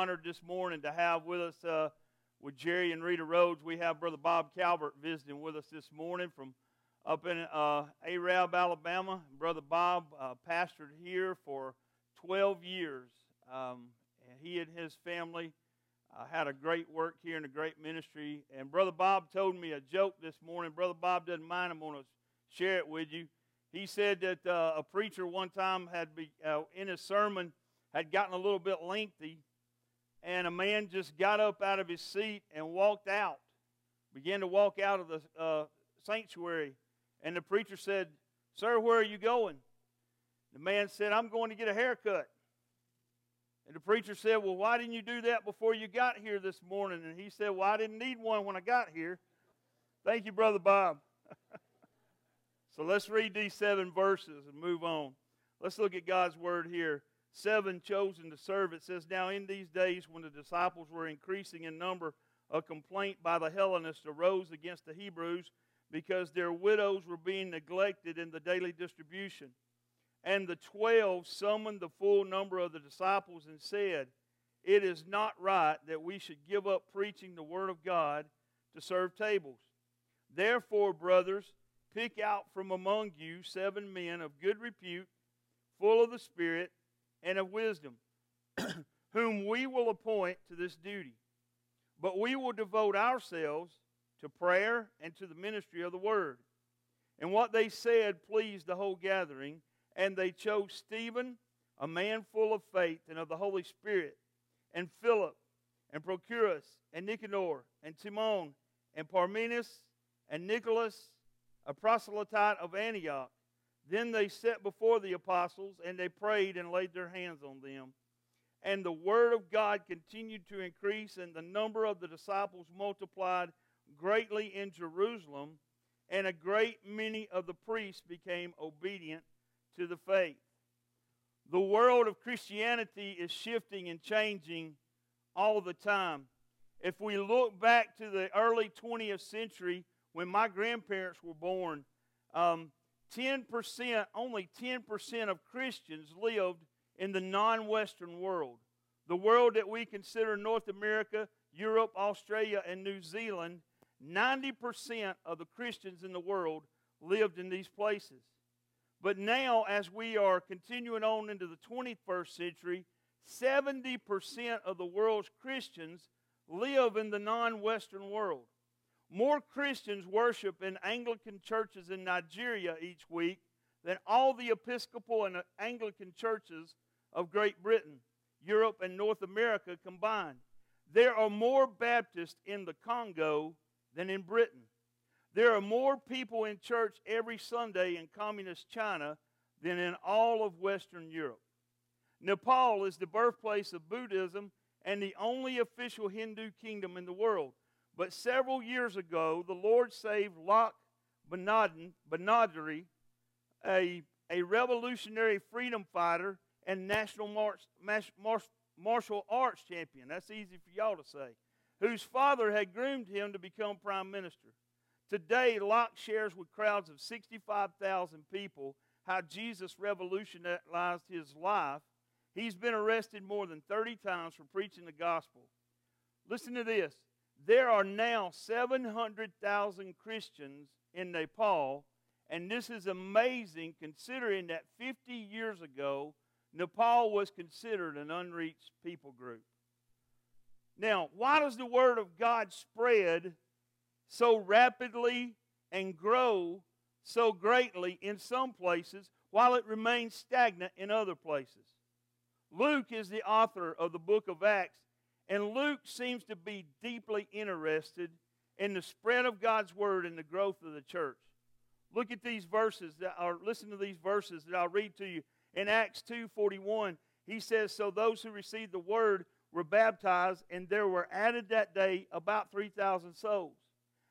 honored this morning to have with us, uh, with Jerry and Rita Rhodes, we have Brother Bob Calvert visiting with us this morning from up in uh, Arab, Alabama. Brother Bob uh, pastored here for 12 years. Um, and he and his family uh, had a great work here and a great ministry. And Brother Bob told me a joke this morning. Brother Bob doesn't mind. I'm going to share it with you. He said that uh, a preacher one time had be, uh, in his sermon had gotten a little bit lengthy, and a man just got up out of his seat and walked out, began to walk out of the uh, sanctuary. And the preacher said, Sir, where are you going? The man said, I'm going to get a haircut. And the preacher said, Well, why didn't you do that before you got here this morning? And he said, Well, I didn't need one when I got here. Thank you, Brother Bob. so let's read these seven verses and move on. Let's look at God's word here seven chosen to serve. It says, Now in these days, when the disciples were increasing in number, a complaint by the Hellenists arose against the Hebrews because their widows were being neglected in the daily distribution. And the twelve summoned the full number of the disciples and said, It is not right that we should give up preaching the Word of God to serve tables. Therefore, brothers, pick out from among you seven men of good repute, full of the Spirit and of wisdom, whom we will appoint to this duty. But we will devote ourselves to prayer and to the ministry of the word. And what they said pleased the whole gathering, and they chose Stephen, a man full of faith and of the Holy Spirit, and Philip, and Prochorus, and Nicanor, and Timon, and Parmenas, and Nicholas, a proselyte of Antioch then they set before the apostles, and they prayed and laid their hands on them. And the word of God continued to increase, and the number of the disciples multiplied greatly in Jerusalem, and a great many of the priests became obedient to the faith. The world of Christianity is shifting and changing all the time. If we look back to the early 20th century when my grandparents were born, um, 10%, only 10% of Christians lived in the non Western world. The world that we consider North America, Europe, Australia, and New Zealand, 90% of the Christians in the world lived in these places. But now, as we are continuing on into the 21st century, 70% of the world's Christians live in the non Western world. More Christians worship in Anglican churches in Nigeria each week than all the Episcopal and Anglican churches of Great Britain, Europe, and North America combined. There are more Baptists in the Congo than in Britain. There are more people in church every Sunday in communist China than in all of Western Europe. Nepal is the birthplace of Buddhism and the only official Hindu kingdom in the world. But several years ago, the Lord saved Lok Banadri, a, a revolutionary freedom fighter and national martial arts champion. That's easy for y'all to say. Whose father had groomed him to become prime minister. Today, Lok shares with crowds of 65,000 people how Jesus revolutionized his life. He's been arrested more than 30 times for preaching the gospel. Listen to this there are now 700,000 Christians in Nepal, and this is amazing considering that 50 years ago, Nepal was considered an unreached people group. Now, why does the Word of God spread so rapidly and grow so greatly in some places while it remains stagnant in other places? Luke is the author of the book of Acts, and Luke seems to be deeply interested in the spread of God's word and the growth of the church. Look at these verses that are listen to these verses that I'll read to you. In Acts 2:41, he says, "So those who received the word were baptized, and there were added that day about 3,000 souls."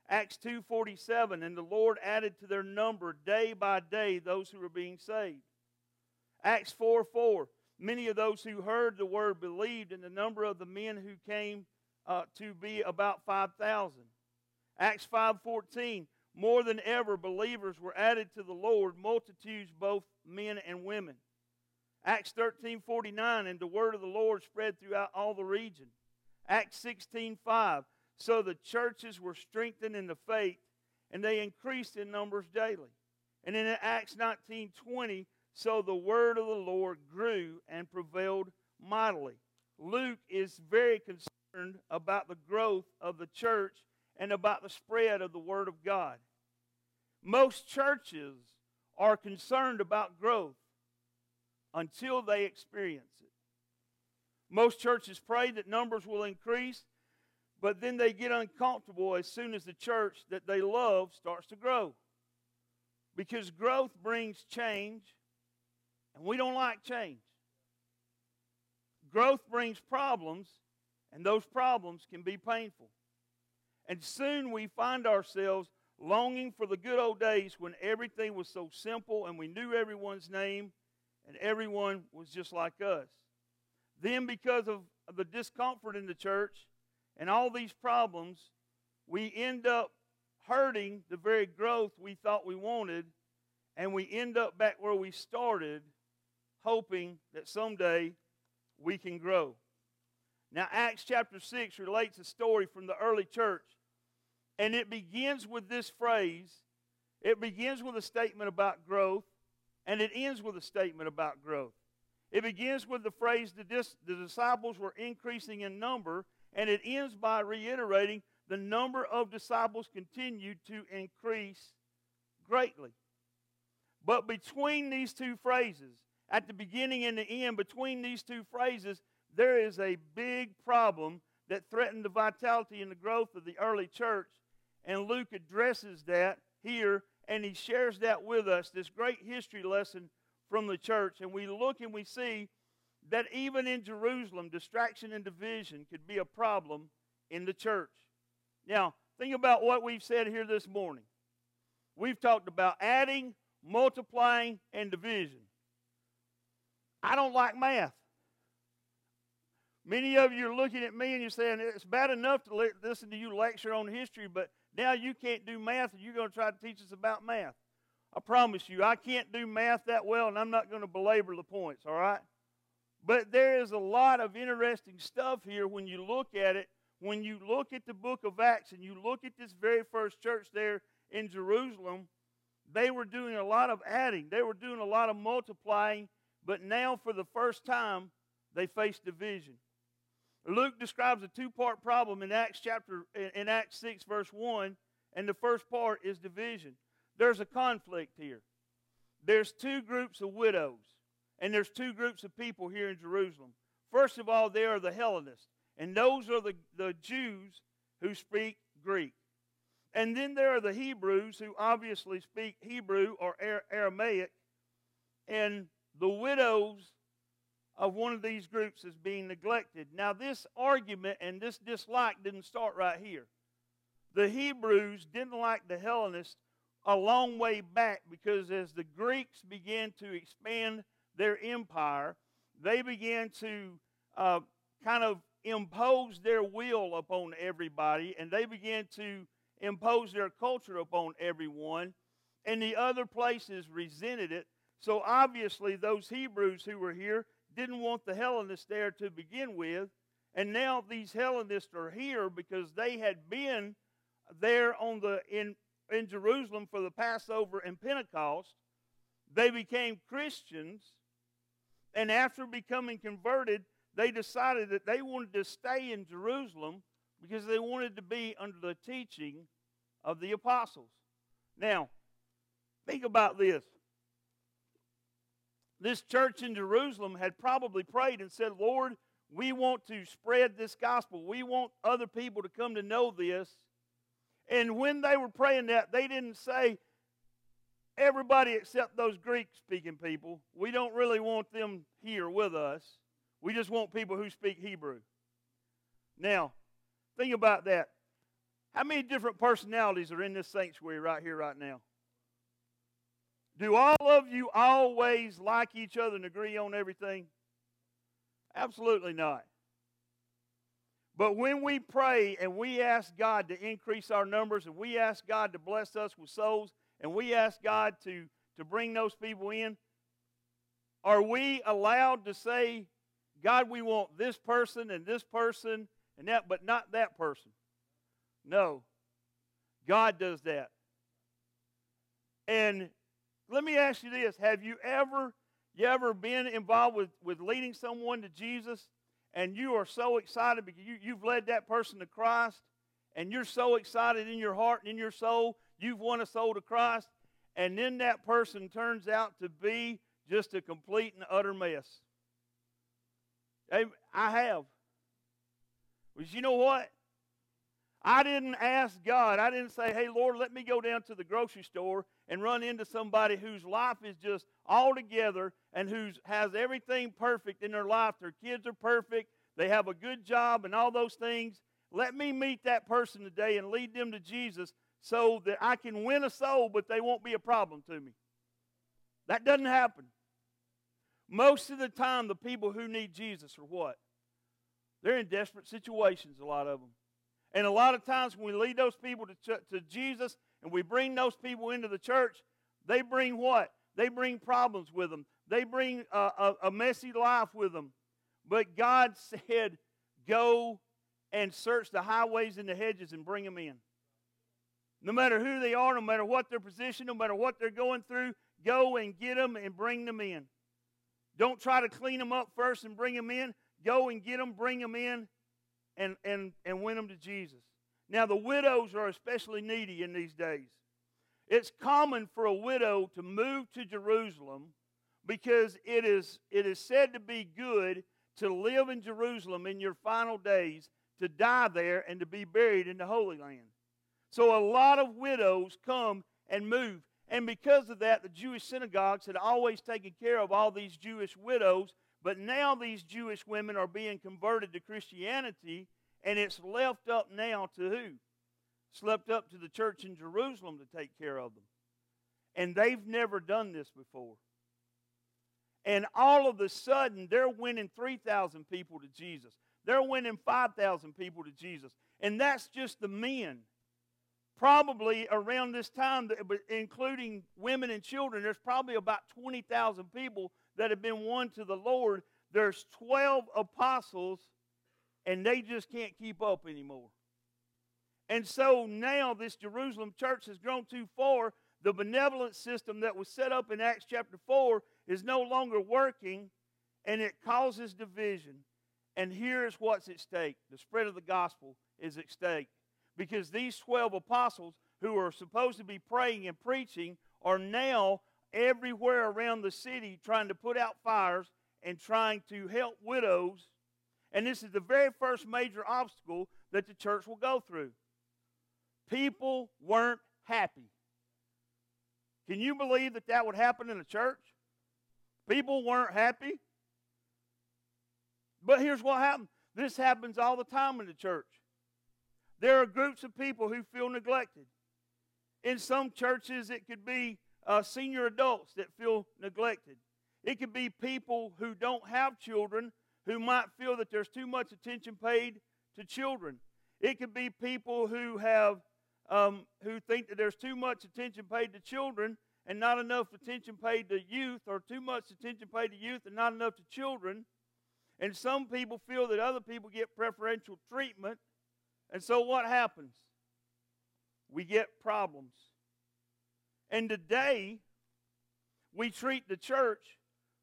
Acts 2:47, and the Lord added to their number day by day those who were being saved. Acts 4:4, Many of those who heard the word believed, and the number of the men who came uh, to be about 5,000. Acts 5.14, more than ever, believers were added to the Lord, multitudes, both men and women. Acts 13:49 and the word of the Lord spread throughout all the region. Acts 16:5 so the churches were strengthened in the faith and they increased in numbers daily. And in Acts 19:20 so the word of the Lord grew and prevailed mightily. Luke is very concerned about the growth of the church and about the spread of the word of God. Most churches are concerned about growth until they experience it. Most churches pray that numbers will increase, but then they get uncomfortable as soon as the church that they love starts to grow. Because growth brings change, and we don't like change. Growth brings problems, and those problems can be painful. And soon we find ourselves longing for the good old days when everything was so simple and we knew everyone's name and everyone was just like us. Then, because of the discomfort in the church and all these problems, we end up hurting the very growth we thought we wanted, and we end up back where we started, hoping that someday we can grow. Now, Acts chapter 6 relates a story from the early church, and it begins with this phrase. It begins with a statement about growth, and it ends with a statement about growth. It begins with the phrase, the, dis- the disciples were increasing in number, and it ends by reiterating the number of disciples continued to increase greatly. But between these two phrases, at the beginning and the end, between these two phrases, there is a big problem that threatened the vitality and the growth of the early church. And Luke addresses that here and he shares that with us, this great history lesson from the church. And we look and we see that even in Jerusalem, distraction and division could be a problem in the church. Now, think about what we've said here this morning. We've talked about adding, multiplying, and division. I don't like math. Many of you are looking at me and you're saying it's bad enough to listen to you lecture on history, but now you can't do math and you're going to try to teach us about math. I promise you, I can't do math that well and I'm not going to belabor the points, all right? But there is a lot of interesting stuff here when you look at it. When you look at the book of Acts and you look at this very first church there in Jerusalem, they were doing a lot of adding, they were doing a lot of multiplying, but now for the first time, they face division. Luke describes a two-part problem in Acts chapter in Acts 6 verse 1, and the first part is division. There's a conflict here. There's two groups of widows, and there's two groups of people here in Jerusalem. First of all, there are the Hellenists, and those are the, the Jews who speak Greek. And then there are the Hebrews who obviously speak Hebrew or Aramaic, and the widows of one of these groups is being neglected. Now, this argument and this dislike didn't start right here. The Hebrews didn't like the Hellenists a long way back because as the Greeks began to expand their empire, they began to uh, kind of impose their will upon everybody and they began to impose their culture upon everyone. And the other places resented it. So obviously, those Hebrews who were here didn't want the Hellenists there to begin with. And now these Hellenists are here because they had been there on the in, in Jerusalem for the Passover and Pentecost. They became Christians, and after becoming converted, they decided that they wanted to stay in Jerusalem because they wanted to be under the teaching of the apostles. Now, think about this this church in Jerusalem had probably prayed and said, Lord, we want to spread this gospel. We want other people to come to know this. And when they were praying that, they didn't say, everybody except those Greek speaking people. We don't really want them here with us. We just want people who speak Hebrew. Now, think about that. How many different personalities are in this sanctuary right here, right now? Do all of you always like each other and agree on everything? Absolutely not. But when we pray and we ask God to increase our numbers and we ask God to bless us with souls and we ask God to, to bring those people in, Are we allowed to say, God, we want this person and this person and that, but not that person? No. God does that. And let me ask you this. Have you ever you ever been involved with, with leading someone to jesus and you are so excited because you, you've led that person to christ and you're so excited in your heart and in your soul you've won a soul to christ and then that person turns out to be just a complete and utter mess? I have. Because you know what? I didn't ask God. I didn't say, hey, Lord, let me go down to the grocery store and run into somebody whose life is just all together and who has everything perfect in their life. Their kids are perfect, they have a good job, and all those things. Let me meet that person today and lead them to Jesus so that I can win a soul, but they won't be a problem to me. That doesn't happen. Most of the time, the people who need Jesus are what? They're in desperate situations, a lot of them. And a lot of times when we lead those people to, to Jesus and we bring those people into the church, they bring what? They bring problems with them. They bring a, a, a messy life with them. But God said, go and search the highways and the hedges and bring them in. No matter who they are, no matter what their position, no matter what they're going through, go and get them and bring them in. Don't try to clean them up first and bring them in. Go and get them, bring them in, and, and, and win them to Jesus. Now, the widows are especially needy in these days. It's common for a widow to move to Jerusalem because it is, it is said to be good to live in Jerusalem in your final days, to die there, and to be buried in the Holy Land. So a lot of widows come and move. And because of that, the Jewish synagogues had always taken care of all these Jewish widows but now these Jewish women are being converted to Christianity, and it's left up now to who? Slept up to the church in Jerusalem to take care of them. And they've never done this before. And all of a sudden, they're winning 3,000 people to Jesus. They're winning 5,000 people to Jesus. And that's just the men. Probably around this time, including women and children, there's probably about 20,000 people that have been won to the Lord, there's 12 apostles, and they just can't keep up anymore. And so now this Jerusalem church has grown too far. The benevolent system that was set up in Acts chapter 4 is no longer working, and it causes division. And here's what's at stake the spread of the gospel is at stake. Because these 12 apostles who are supposed to be praying and preaching are now everywhere around the city trying to put out fires and trying to help widows. And this is the very first major obstacle that the church will go through. People weren't happy. Can you believe that that would happen in a church? People weren't happy. But here's what happened this happens all the time in the church. There are groups of people who feel neglected. In some churches, it could be uh, senior adults that feel neglected. It could be people who don't have children who might feel that there's too much attention paid to children. It could be people who have um, who think that there's too much attention paid to children and not enough attention paid to youth, or too much attention paid to youth and not enough to children. And some people feel that other people get preferential treatment. And so what happens? We get problems. And today, we treat the church,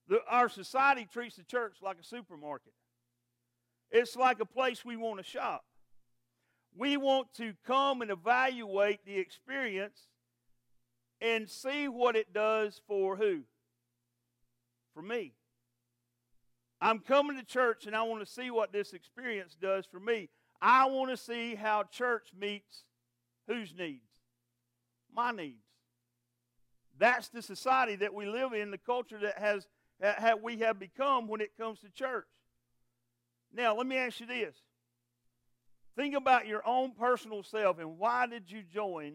the, our society treats the church like a supermarket. It's like a place we want to shop. We want to come and evaluate the experience and see what it does for who? For me. I'm coming to church and I want to see what this experience does for me. I want to see how church meets whose needs? My needs. That's the society that we live in, the culture that has that we have become when it comes to church. Now, let me ask you this. Think about your own personal self and why did you join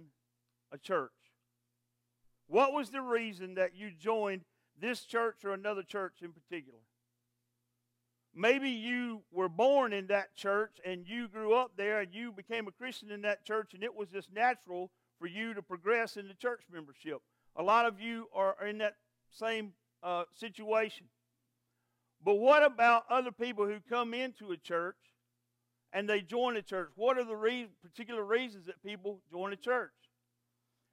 a church? What was the reason that you joined this church or another church in particular? Maybe you were born in that church and you grew up there and you became a Christian in that church and it was just natural for you to progress in the church membership. A lot of you are in that same uh, situation. But what about other people who come into a church and they join a church? What are the re- particular reasons that people join a church?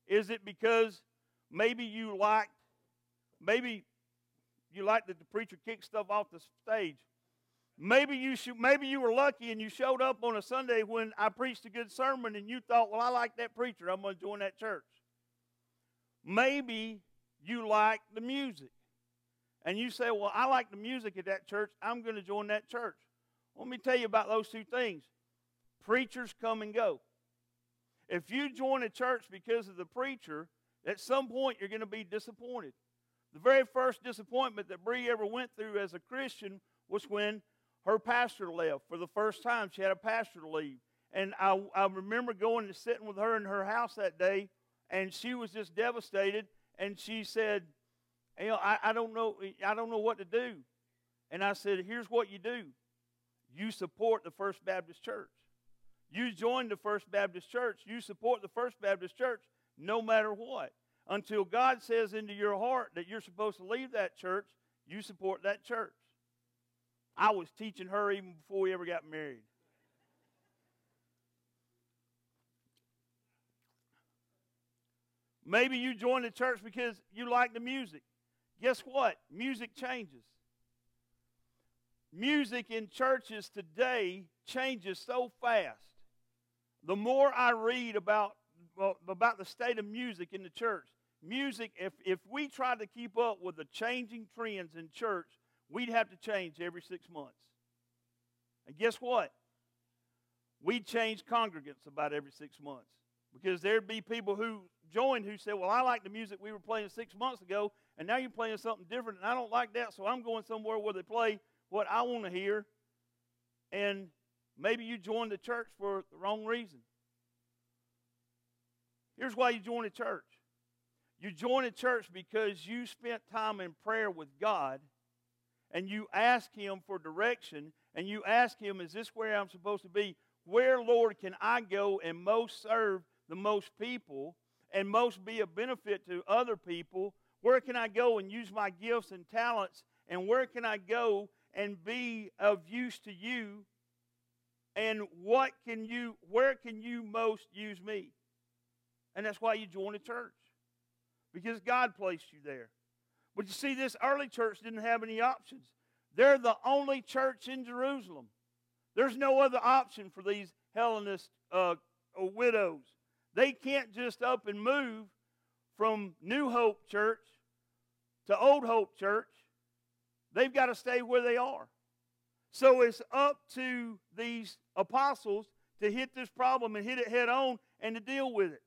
Is it because maybe you liked, maybe you liked that the preacher kicked stuff off the stage? Maybe you should, maybe you were lucky and you showed up on a Sunday when I preached a good sermon and you thought, well, I like that preacher. I'm going to join that church. Maybe you like the music. And you say, well, I like the music at that church. I'm going to join that church. Let me tell you about those two things. Preachers come and go. If you join a church because of the preacher, at some point you're going to be disappointed. The very first disappointment that Bree ever went through as a Christian was when her pastor left for the first time. She had a pastor to leave. And I, I remember going and sitting with her in her house that day, and she was just devastated. And she said, you know, I, I don't know, I don't know what to do. And I said, here's what you do. You support the First Baptist Church. You join the First Baptist Church. You support the First Baptist Church no matter what. Until God says into your heart that you're supposed to leave that church, you support that church. I was teaching her even before we ever got married. Maybe you join the church because you like the music. Guess what? Music changes. Music in churches today changes so fast. The more I read about, well, about the state of music in the church, music, if, if we tried to keep up with the changing trends in church, we'd have to change every six months. And guess what? We'd change congregants about every six months because there'd be people who joined who said, Well, I like the music we were playing six months ago, and now you're playing something different, and I don't like that, so I'm going somewhere where they play what I want to hear. And maybe you joined the church for the wrong reason. Here's why you join a church you join a church because you spent time in prayer with God and you ask Him for direction, and you ask Him, Is this where I'm supposed to be? Where, Lord, can I go and most serve the most people and most be a benefit to other people? Where can I go and use my gifts and talents? And where can I go and be of use to you? And what can you, where can you most use me? And that's why you join a church. Because God placed you there. But you see, this early church didn't have any options. They're the only church in Jerusalem. There's no other option for these Hellenist uh, widows. They can't just up and move from New Hope Church to Old Hope Church. They've got to stay where they are. So it's up to these apostles to hit this problem and hit it head on and to deal with it.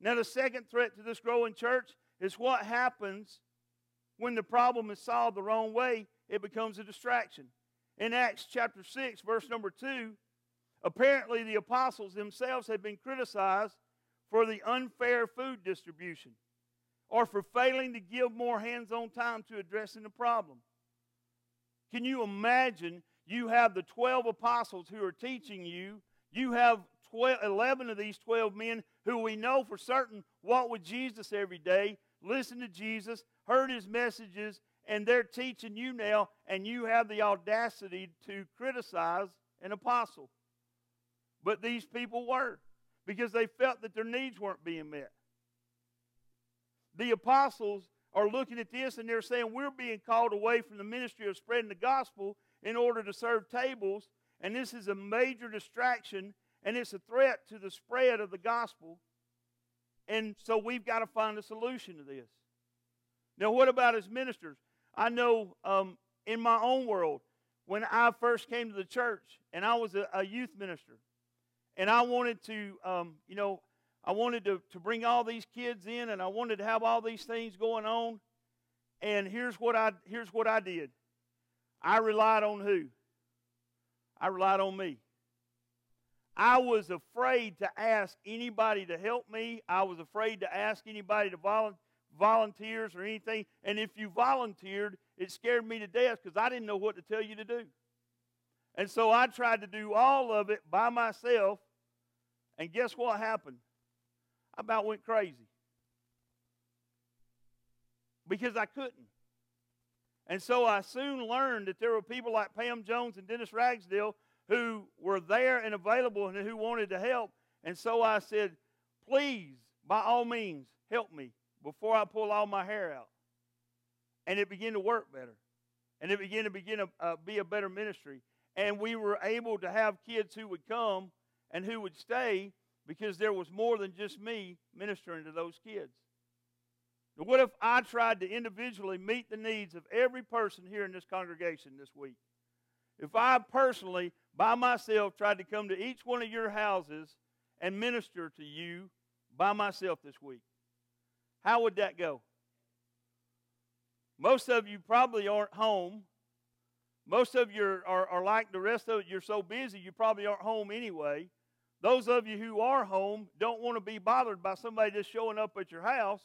Now, the second threat to this growing church is what happens when the problem is solved the wrong way, it becomes a distraction. In Acts chapter 6, verse number 2, apparently the apostles themselves had been criticized for the unfair food distribution or for failing to give more hands on time to addressing the problem. Can you imagine you have the 12 apostles who are teaching you, you have 12, 11 of these 12 men who we know for certain walk with Jesus every day, listen to Jesus, heard his messages, and they're teaching you now, and you have the audacity to criticize an apostle. But these people were because they felt that their needs weren't being met. The apostles are looking at this and they're saying, We're being called away from the ministry of spreading the gospel in order to serve tables, and this is a major distraction and it's a threat to the spread of the gospel. And so we've got to find a solution to this. Now, what about as ministers? I know um, in my own world, when I first came to the church and I was a, a youth minister, and I wanted to, um, you know, I wanted to, to bring all these kids in and I wanted to have all these things going on. And here's what I here's what I did. I relied on who? I relied on me. I was afraid to ask anybody to help me. I was afraid to ask anybody to volunteer volunteers or anything. And if you volunteered, it scared me to death because I didn't know what to tell you to do. And so I tried to do all of it by myself. And guess what happened? I about went crazy. Because I couldn't. And so I soon learned that there were people like Pam Jones and Dennis Ragsdale who were there and available and who wanted to help. And so I said, please, by all means, help me before I pull all my hair out. And it began to work better. And it began to begin to uh, be a better ministry. And we were able to have kids who would come and who would stay because there was more than just me ministering to those kids. Now, what if I tried to individually meet the needs of every person here in this congregation this week? If I personally, by myself, tried to come to each one of your houses and minister to you by myself this week, how would that go? Most of you probably aren't home. Most of you are, are, like the rest of it. You're so busy, you probably aren't home anyway. Those of you who are home don't want to be bothered by somebody just showing up at your house.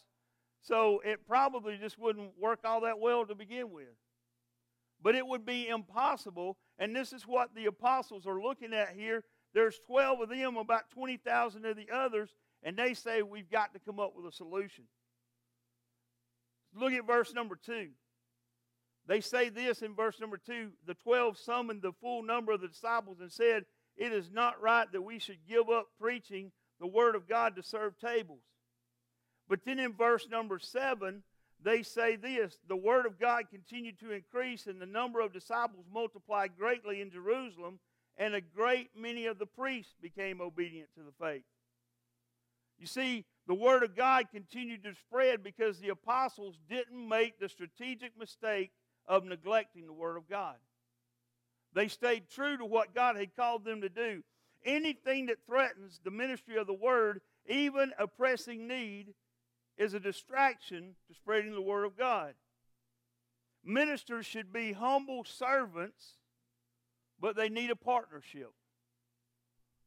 So it probably just wouldn't work all that well to begin with. But it would be impossible, and this is what the apostles are looking at here. There's 12 of them, about 20,000 of the others, and they say we've got to come up with a solution. Look at verse number 2. They say this in verse number 2 The 12 summoned the full number of the disciples and said, it is not right that we should give up preaching the Word of God to serve tables. But then in verse number 7, they say this The Word of God continued to increase, and the number of disciples multiplied greatly in Jerusalem, and a great many of the priests became obedient to the faith. You see, the Word of God continued to spread because the apostles didn't make the strategic mistake of neglecting the Word of God. They stayed true to what God had called them to do. Anything that threatens the ministry of the word, even a pressing need, is a distraction to spreading the word of God. Ministers should be humble servants, but they need a partnership.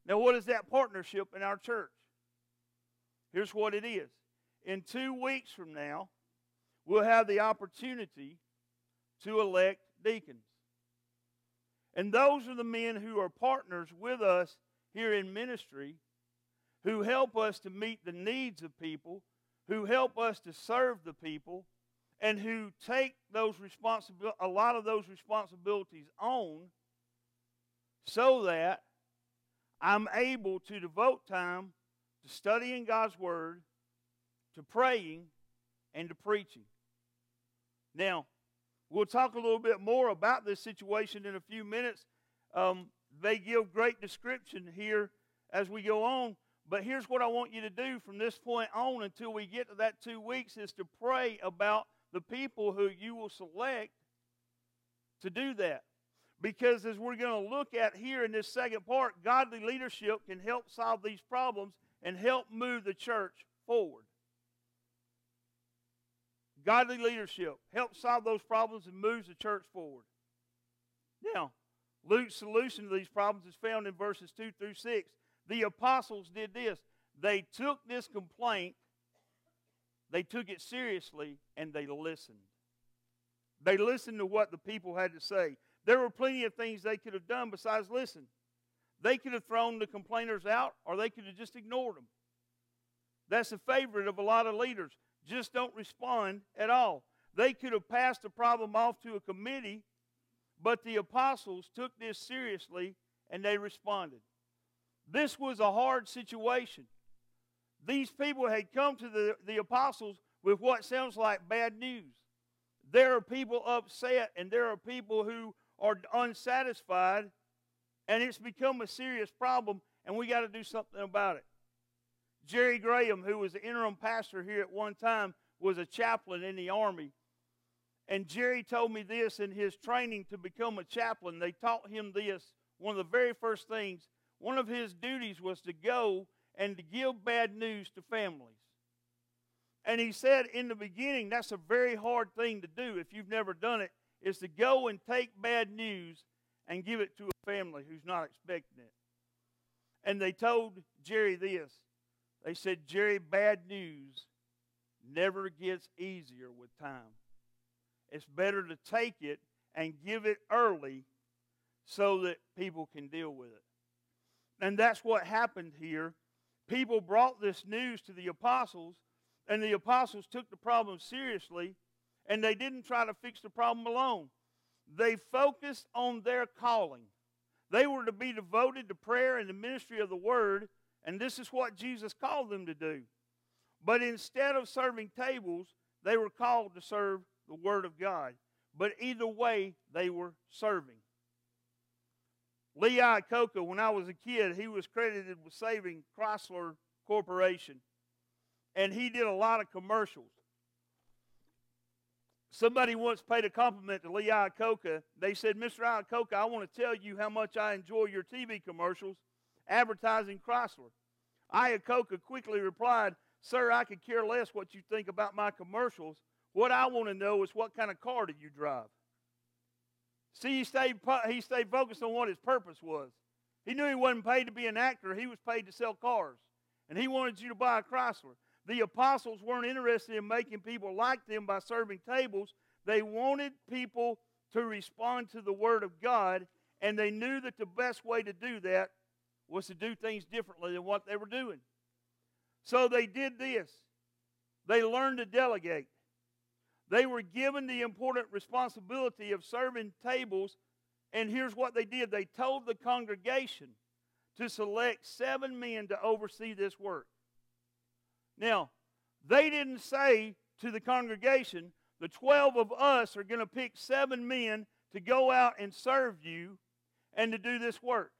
Now, what is that partnership in our church? Here's what it is. In two weeks from now, we'll have the opportunity to elect deacons. And those are the men who are partners with us here in ministry, who help us to meet the needs of people, who help us to serve the people, and who take those responsibil- a lot of those responsibilities on so that I'm able to devote time to studying God's Word, to praying, and to preaching. Now, We'll talk a little bit more about this situation in a few minutes. Um, they give great description here as we go on. But here's what I want you to do from this point on until we get to that two weeks is to pray about the people who you will select to do that. Because as we're going to look at here in this second part, godly leadership can help solve these problems and help move the church forward. Godly leadership helps solve those problems and moves the church forward. Now, Luke's solution to these problems is found in verses 2 through 6. The apostles did this. They took this complaint, they took it seriously, and they listened. They listened to what the people had to say. There were plenty of things they could have done besides listen. They could have thrown the complainers out, or they could have just ignored them. That's a favorite of a lot of leaders just don't respond at all. They could have passed the problem off to a committee, but the apostles took this seriously and they responded. This was a hard situation. These people had come to the, the apostles with what sounds like bad news. There are people upset and there are people who are unsatisfied, and it's become a serious problem, and we got to do something about it. Jerry Graham, who was the interim pastor here at one time, was a chaplain in the army. And Jerry told me this in his training to become a chaplain. They taught him this. One of the very first things, one of his duties was to go and to give bad news to families. And he said in the beginning, that's a very hard thing to do if you've never done it, is to go and take bad news and give it to a family who's not expecting it. And they told Jerry this they said, Jerry, bad news never gets easier with time. It's better to take it and give it early so that people can deal with it. And that's what happened here. People brought this news to the apostles, and the apostles took the problem seriously, and they didn't try to fix the problem alone. They focused on their calling. They were to be devoted to prayer and the ministry of the word, and this is what Jesus called them to do. But instead of serving tables, they were called to serve the word of God. But either way, they were serving. Lee Iacocca, when I was a kid, he was credited with saving Chrysler Corporation. And he did a lot of commercials. Somebody once paid a compliment to Lee Iacocca. They said, Mr. Iacocca, I want to tell you how much I enjoy your TV commercials advertising Chrysler. Iacocca quickly replied, Sir, I could care less what you think about my commercials. What I want to know is what kind of car do you drive? See, he stayed, he stayed focused on what his purpose was. He knew he wasn't paid to be an actor, he was paid to sell cars. And he wanted you to buy a Chrysler. The apostles weren't interested in making people like them by serving tables. They wanted people to respond to the Word of God, and they knew that the best way to do that was to do things differently than what they were doing. So they did this they learned to delegate. They were given the important responsibility of serving tables, and here's what they did they told the congregation to select seven men to oversee this work. Now, they didn't say to the congregation, the 12 of us are going to pick seven men to go out and serve you and to do this work.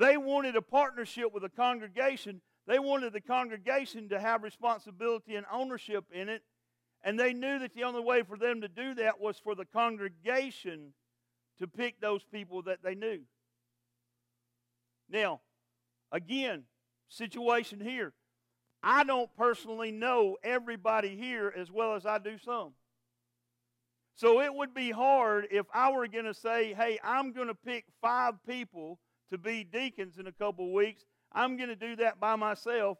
They wanted a partnership with a congregation. They wanted the congregation to have responsibility and ownership in it. And they knew that the only way for them to do that was for the congregation to pick those people that they knew. Now, again, situation here. I don't personally know everybody here as well as I do some. So it would be hard if I were going to say, hey, I'm going to pick five people to be deacons in a couple of weeks. I'm going to do that by myself.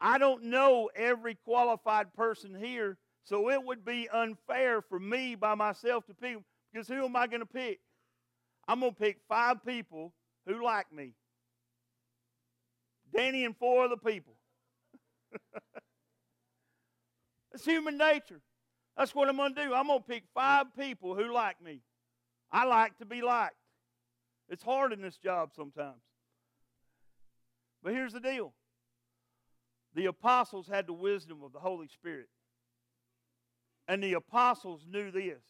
I don't know every qualified person here, so it would be unfair for me by myself to pick because who am I going to pick? I'm going to pick five people who like me. Danny and four other people. it's human nature. That's what I'm going to do. I'm going to pick five people who like me. I like to be liked. It's hard in this job sometimes. But here's the deal the apostles had the wisdom of the Holy Spirit. And the apostles knew this.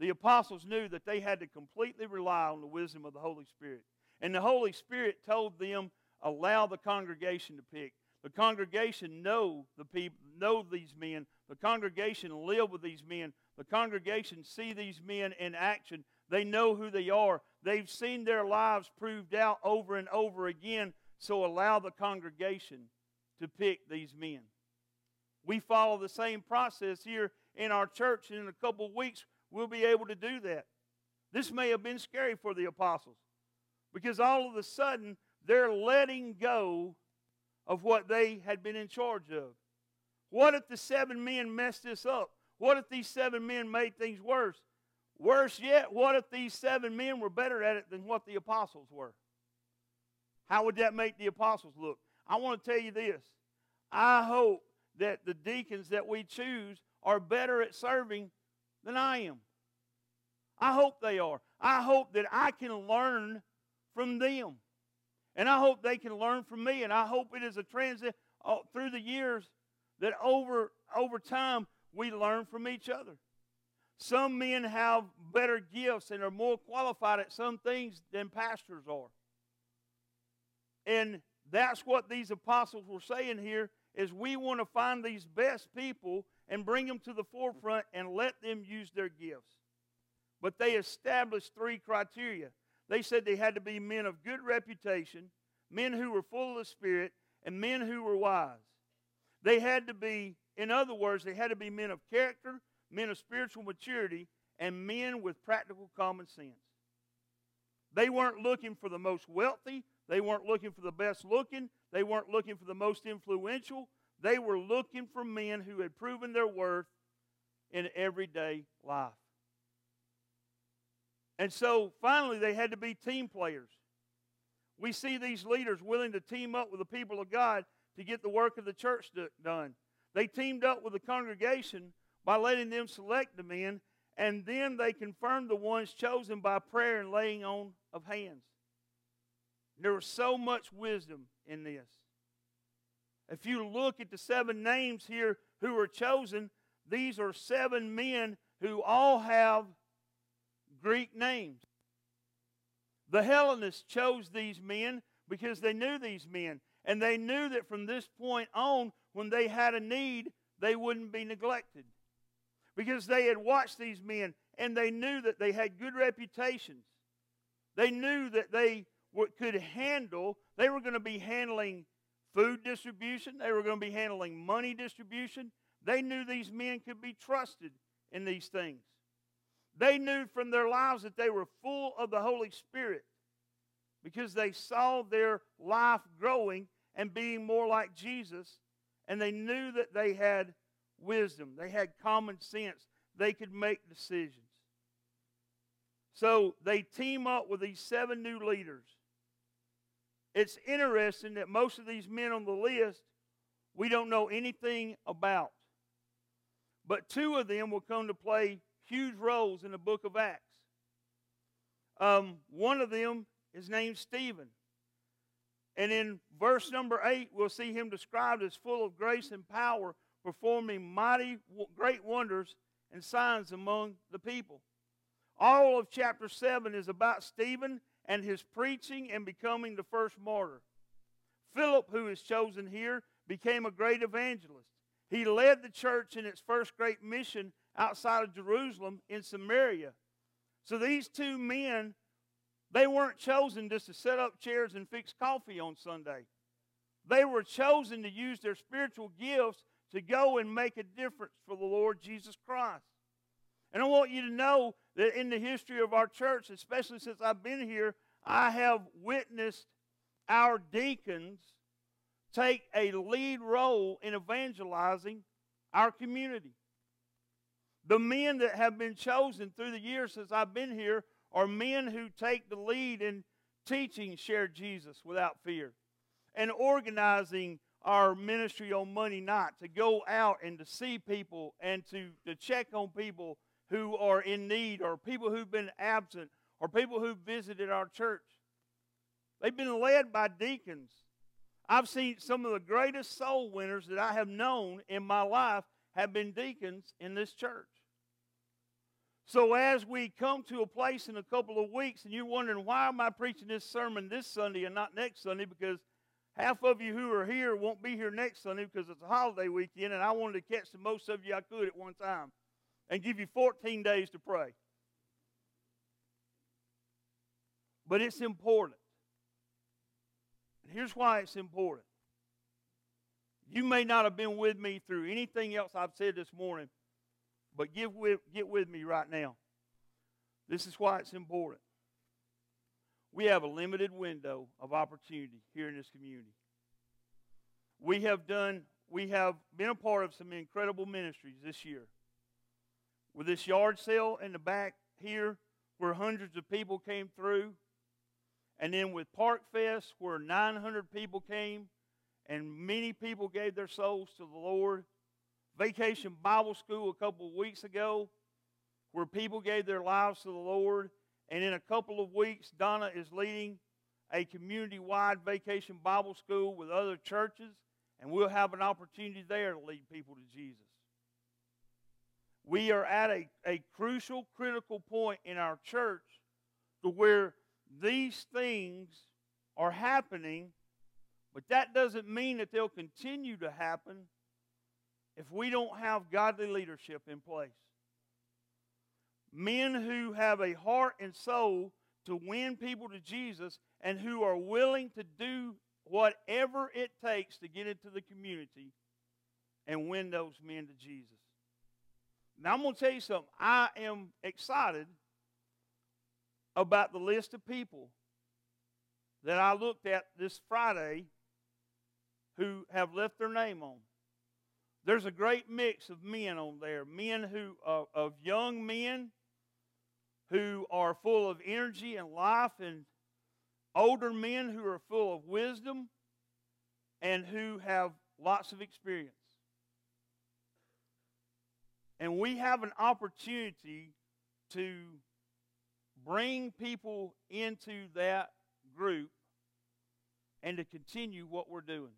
The apostles knew that they had to completely rely on the wisdom of the Holy Spirit. And the Holy Spirit told them, allow the congregation to pick. The congregation know the people, know these men. The congregation live with these men. The congregation see these men in action. They know who they are. They've seen their lives proved out over and over again. So allow the congregation to pick these men. We follow the same process here in our church, and in a couple of weeks, we'll be able to do that. This may have been scary for the apostles because all of a sudden they're letting go of what they had been in charge of. What if the seven men messed this up? What if these seven men made things worse? Worse yet, what if these seven men were better at it than what the apostles were? How would that make the apostles look? I want to tell you this. I hope that the deacons that we choose are better at serving than I am. I hope they are. I hope that I can learn from them. And I hope they can learn from me. And I hope it is a transit uh, through the years that over, over time we learn from each other. Some men have better gifts and are more qualified at some things than pastors are. And that's what these apostles were saying here is we want to find these best people and bring them to the forefront and let them use their gifts. But they established three criteria. They said they had to be men of good reputation, men who were full of the Spirit, and men who were wise. They had to be, in other words, they had to be men of character, men of spiritual maturity, and men with practical common sense. They weren't looking for the most wealthy. They weren't looking for the best looking. They weren't looking for the most influential. They were looking for men who had proven their worth in everyday life. And so finally, they had to be team players. We see these leaders willing to team up with the people of God to get the work of the church done. They teamed up with the congregation by letting them select the men, and then they confirmed the ones chosen by prayer and laying on of hands. There was so much wisdom in this. If you look at the seven names here who were chosen, these are seven men who all have Greek names. The Hellenists chose these men because they knew these men. And they knew that from this point on, when they had a need, they wouldn't be neglected. Because they had watched these men and they knew that they had good reputations. They knew that they could handle, they were going to be handling food distribution, they were going to be handling money distribution. They knew these men could be trusted in these things. They knew from their lives that they were full of the Holy Spirit because they saw their life growing and being more like Jesus, and they knew that they had wisdom, they had common sense, they could make decisions. So they team up with these seven new leaders. It's interesting that most of these men on the list we don't know anything about. But two of them will come to play huge roles in the book of Acts. Um, one of them is named Stephen. And in verse number 8, we'll see him described as full of grace and power, performing mighty, great wonders and signs among the people. All of chapter 7 is about Stephen and his preaching and becoming the first martyr. Philip, who is chosen here, became a great evangelist. He led the church in its first great mission outside of Jerusalem in Samaria. So these two men, they weren't chosen just to set up chairs and fix coffee on Sunday. They were chosen to use their spiritual gifts to go and make a difference for the Lord Jesus Christ. And I want you to know that in the history of our church, especially since I've been here, I have witnessed our deacons take a lead role in evangelizing our community. The men that have been chosen through the years since I've been here are men who take the lead in teaching share Jesus without fear and organizing our ministry on Monday night to go out and to see people and to, to check on people who are in need or people who've been absent or people who've visited our church. They've been led by deacons. I've seen some of the greatest soul winners that I have known in my life have been deacons in this church. So as we come to a place in a couple of weeks and you're wondering why am I preaching this sermon this Sunday and not next Sunday because half of you who are here won't be here next Sunday because it's a holiday weekend and I wanted to catch the most of you I could at one time and give you 14 days to pray. But it's important. Here's why it's important. You may not have been with me through anything else I've said this morning, but get with, get with me right now. This is why it's important. We have a limited window of opportunity here in this community. We have done, we have been a part of some incredible ministries this year with this yard sale in the back here where hundreds of people came through. And then with Park Fest where 900 people came and many people gave their souls to the Lord. Vacation Bible School a couple of weeks ago where people gave their lives to the Lord. And in a couple of weeks, Donna is leading a community wide vacation Bible school with other churches, and we'll have an opportunity there to lead people to Jesus. We are at a, a crucial, critical point in our church to where these things are happening, but that doesn't mean that they'll continue to happen if we don't have godly leadership in place. Men who have a heart and soul to win people to Jesus and who are willing to do whatever it takes to get into the community and win those men to Jesus. Now, I'm going to tell you something. I am excited about the list of people that I looked at this Friday who have left their name on. There's a great mix of men on there. Men who, uh, of young men who are full of energy and life, and older men who are full of wisdom and who have lots of experience. And we have an opportunity to bring people into that group and to continue what we're doing.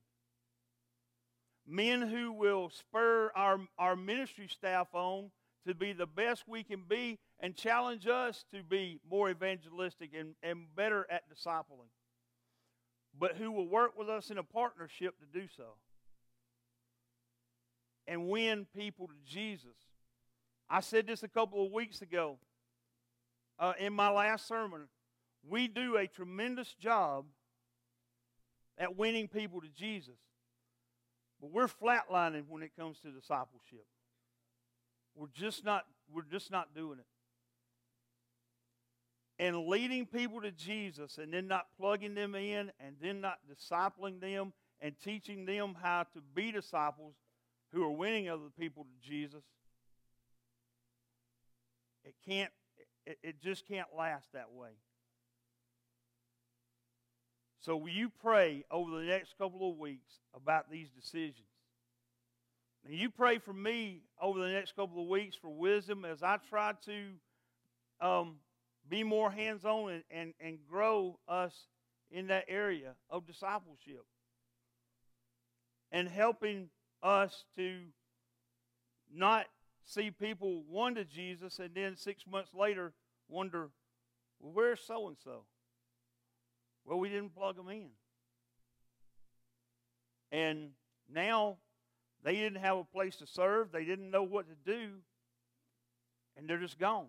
Men who will spur our, our ministry staff on to be the best we can be and challenge us to be more evangelistic and, and better at discipling. But who will work with us in a partnership to do so and win people to Jesus. I said this a couple of weeks ago uh, in my last sermon. We do a tremendous job at winning people to Jesus, but we're flatlining when it comes to discipleship. We're just not, we're just not doing it. And leading people to Jesus and then not plugging them in and then not discipling them and teaching them how to be disciples who are winning other people to Jesus, it can't, it, it just can't last that way. So will you pray over the next couple of weeks about these decisions? And you pray for me over the next couple of weeks for wisdom as I try to um, be more hands on and, and, and grow us in that area of discipleship and helping us to not see people won to Jesus and then six months later wonder, well, where's so and so? Well, we didn't plug them in. And now they didn't have a place to serve, they didn't know what to do, and they're just gone.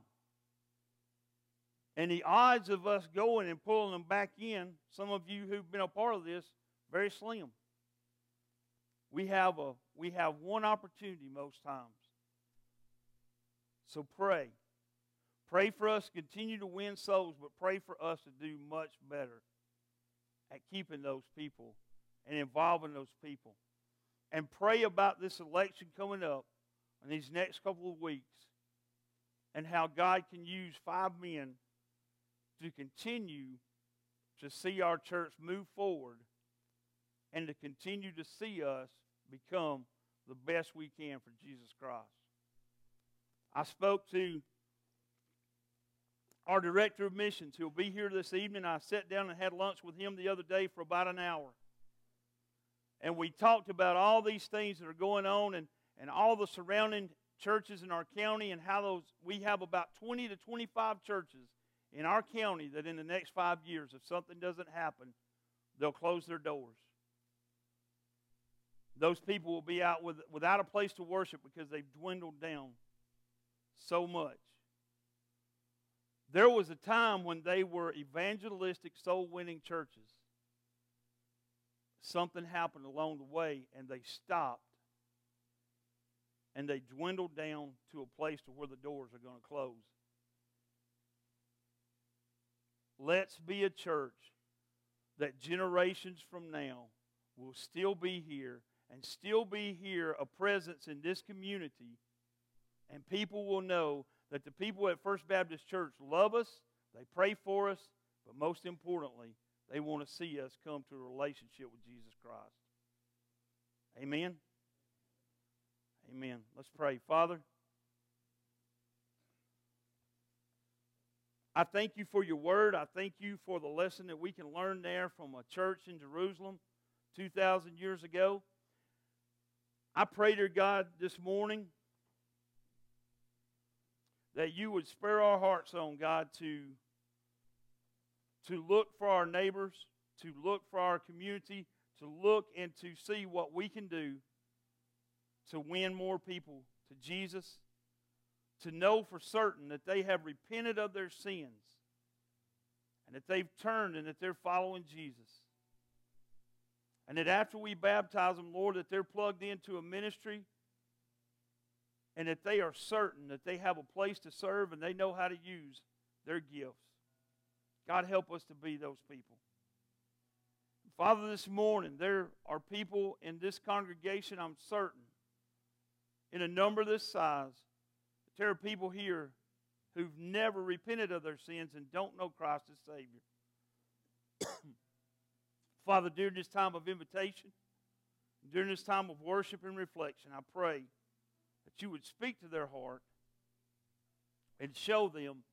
And the odds of us going and pulling them back in, some of you who've been a part of this, very slim. We have a we have one opportunity most times. So pray. Pray for us to continue to win souls, but pray for us to do much better at keeping those people and involving those people. And pray about this election coming up in these next couple of weeks and how God can use five men to continue to see our church move forward and to continue to see us become the best we can for Jesus Christ. I spoke to our director of missions who'll be here this evening. I sat down and had lunch with him the other day for about an hour. And we talked about all these things that are going on and, and all the surrounding churches in our county and how those we have about 20 to 25 churches in our county that in the next five years, if something doesn't happen, they'll close their doors. Those people will be out with, without a place to worship because they've dwindled down so much. There was a time when they were evangelistic, soul winning churches. Something happened along the way and they stopped and they dwindled down to a place to where the doors are going to close. Let's be a church that generations from now will still be here and still be here a presence in this community, and people will know that the people at First Baptist Church love us, they pray for us, but most importantly, they want to see us come to a relationship with Jesus Christ. Amen. Amen. Let's pray. Father, I thank you for your word. I thank you for the lesson that we can learn there from a church in Jerusalem 2,000 years ago. I pray, to God, this morning that you would spare our hearts on, God, to, to look for our neighbors, to look for our community, to look and to see what we can do to win more people to Jesus, to know for certain that they have repented of their sins and that they've turned and that they're following Jesus. And that after we baptize them, Lord, that they're plugged into a ministry and that they are certain that they have a place to serve and they know how to use their gifts. God, help us to be those people. Father, this morning, there are people in this congregation, I'm certain, in a number this size, there are people here who've never repented of their sins and don't know Christ as Savior. Father, during this time of invitation, during this time of worship and reflection, I pray that you would speak to their heart and show them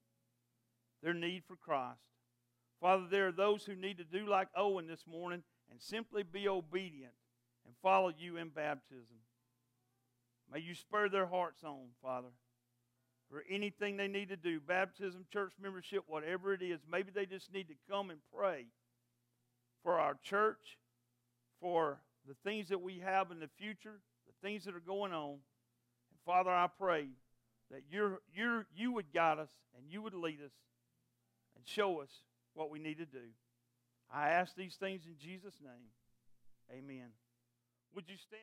their need for Christ. Father, there are those who need to do like Owen this morning and simply be obedient and follow you in baptism. May you spur their hearts on, Father, for anything they need to do baptism, church membership, whatever it is. Maybe they just need to come and pray for our church, for the things that we have in the future, the things that are going on. And Father, I pray that you're, you're, you would guide us and you would lead us and show us what we need to do. I ask these things in Jesus' name. Amen. Would you stand?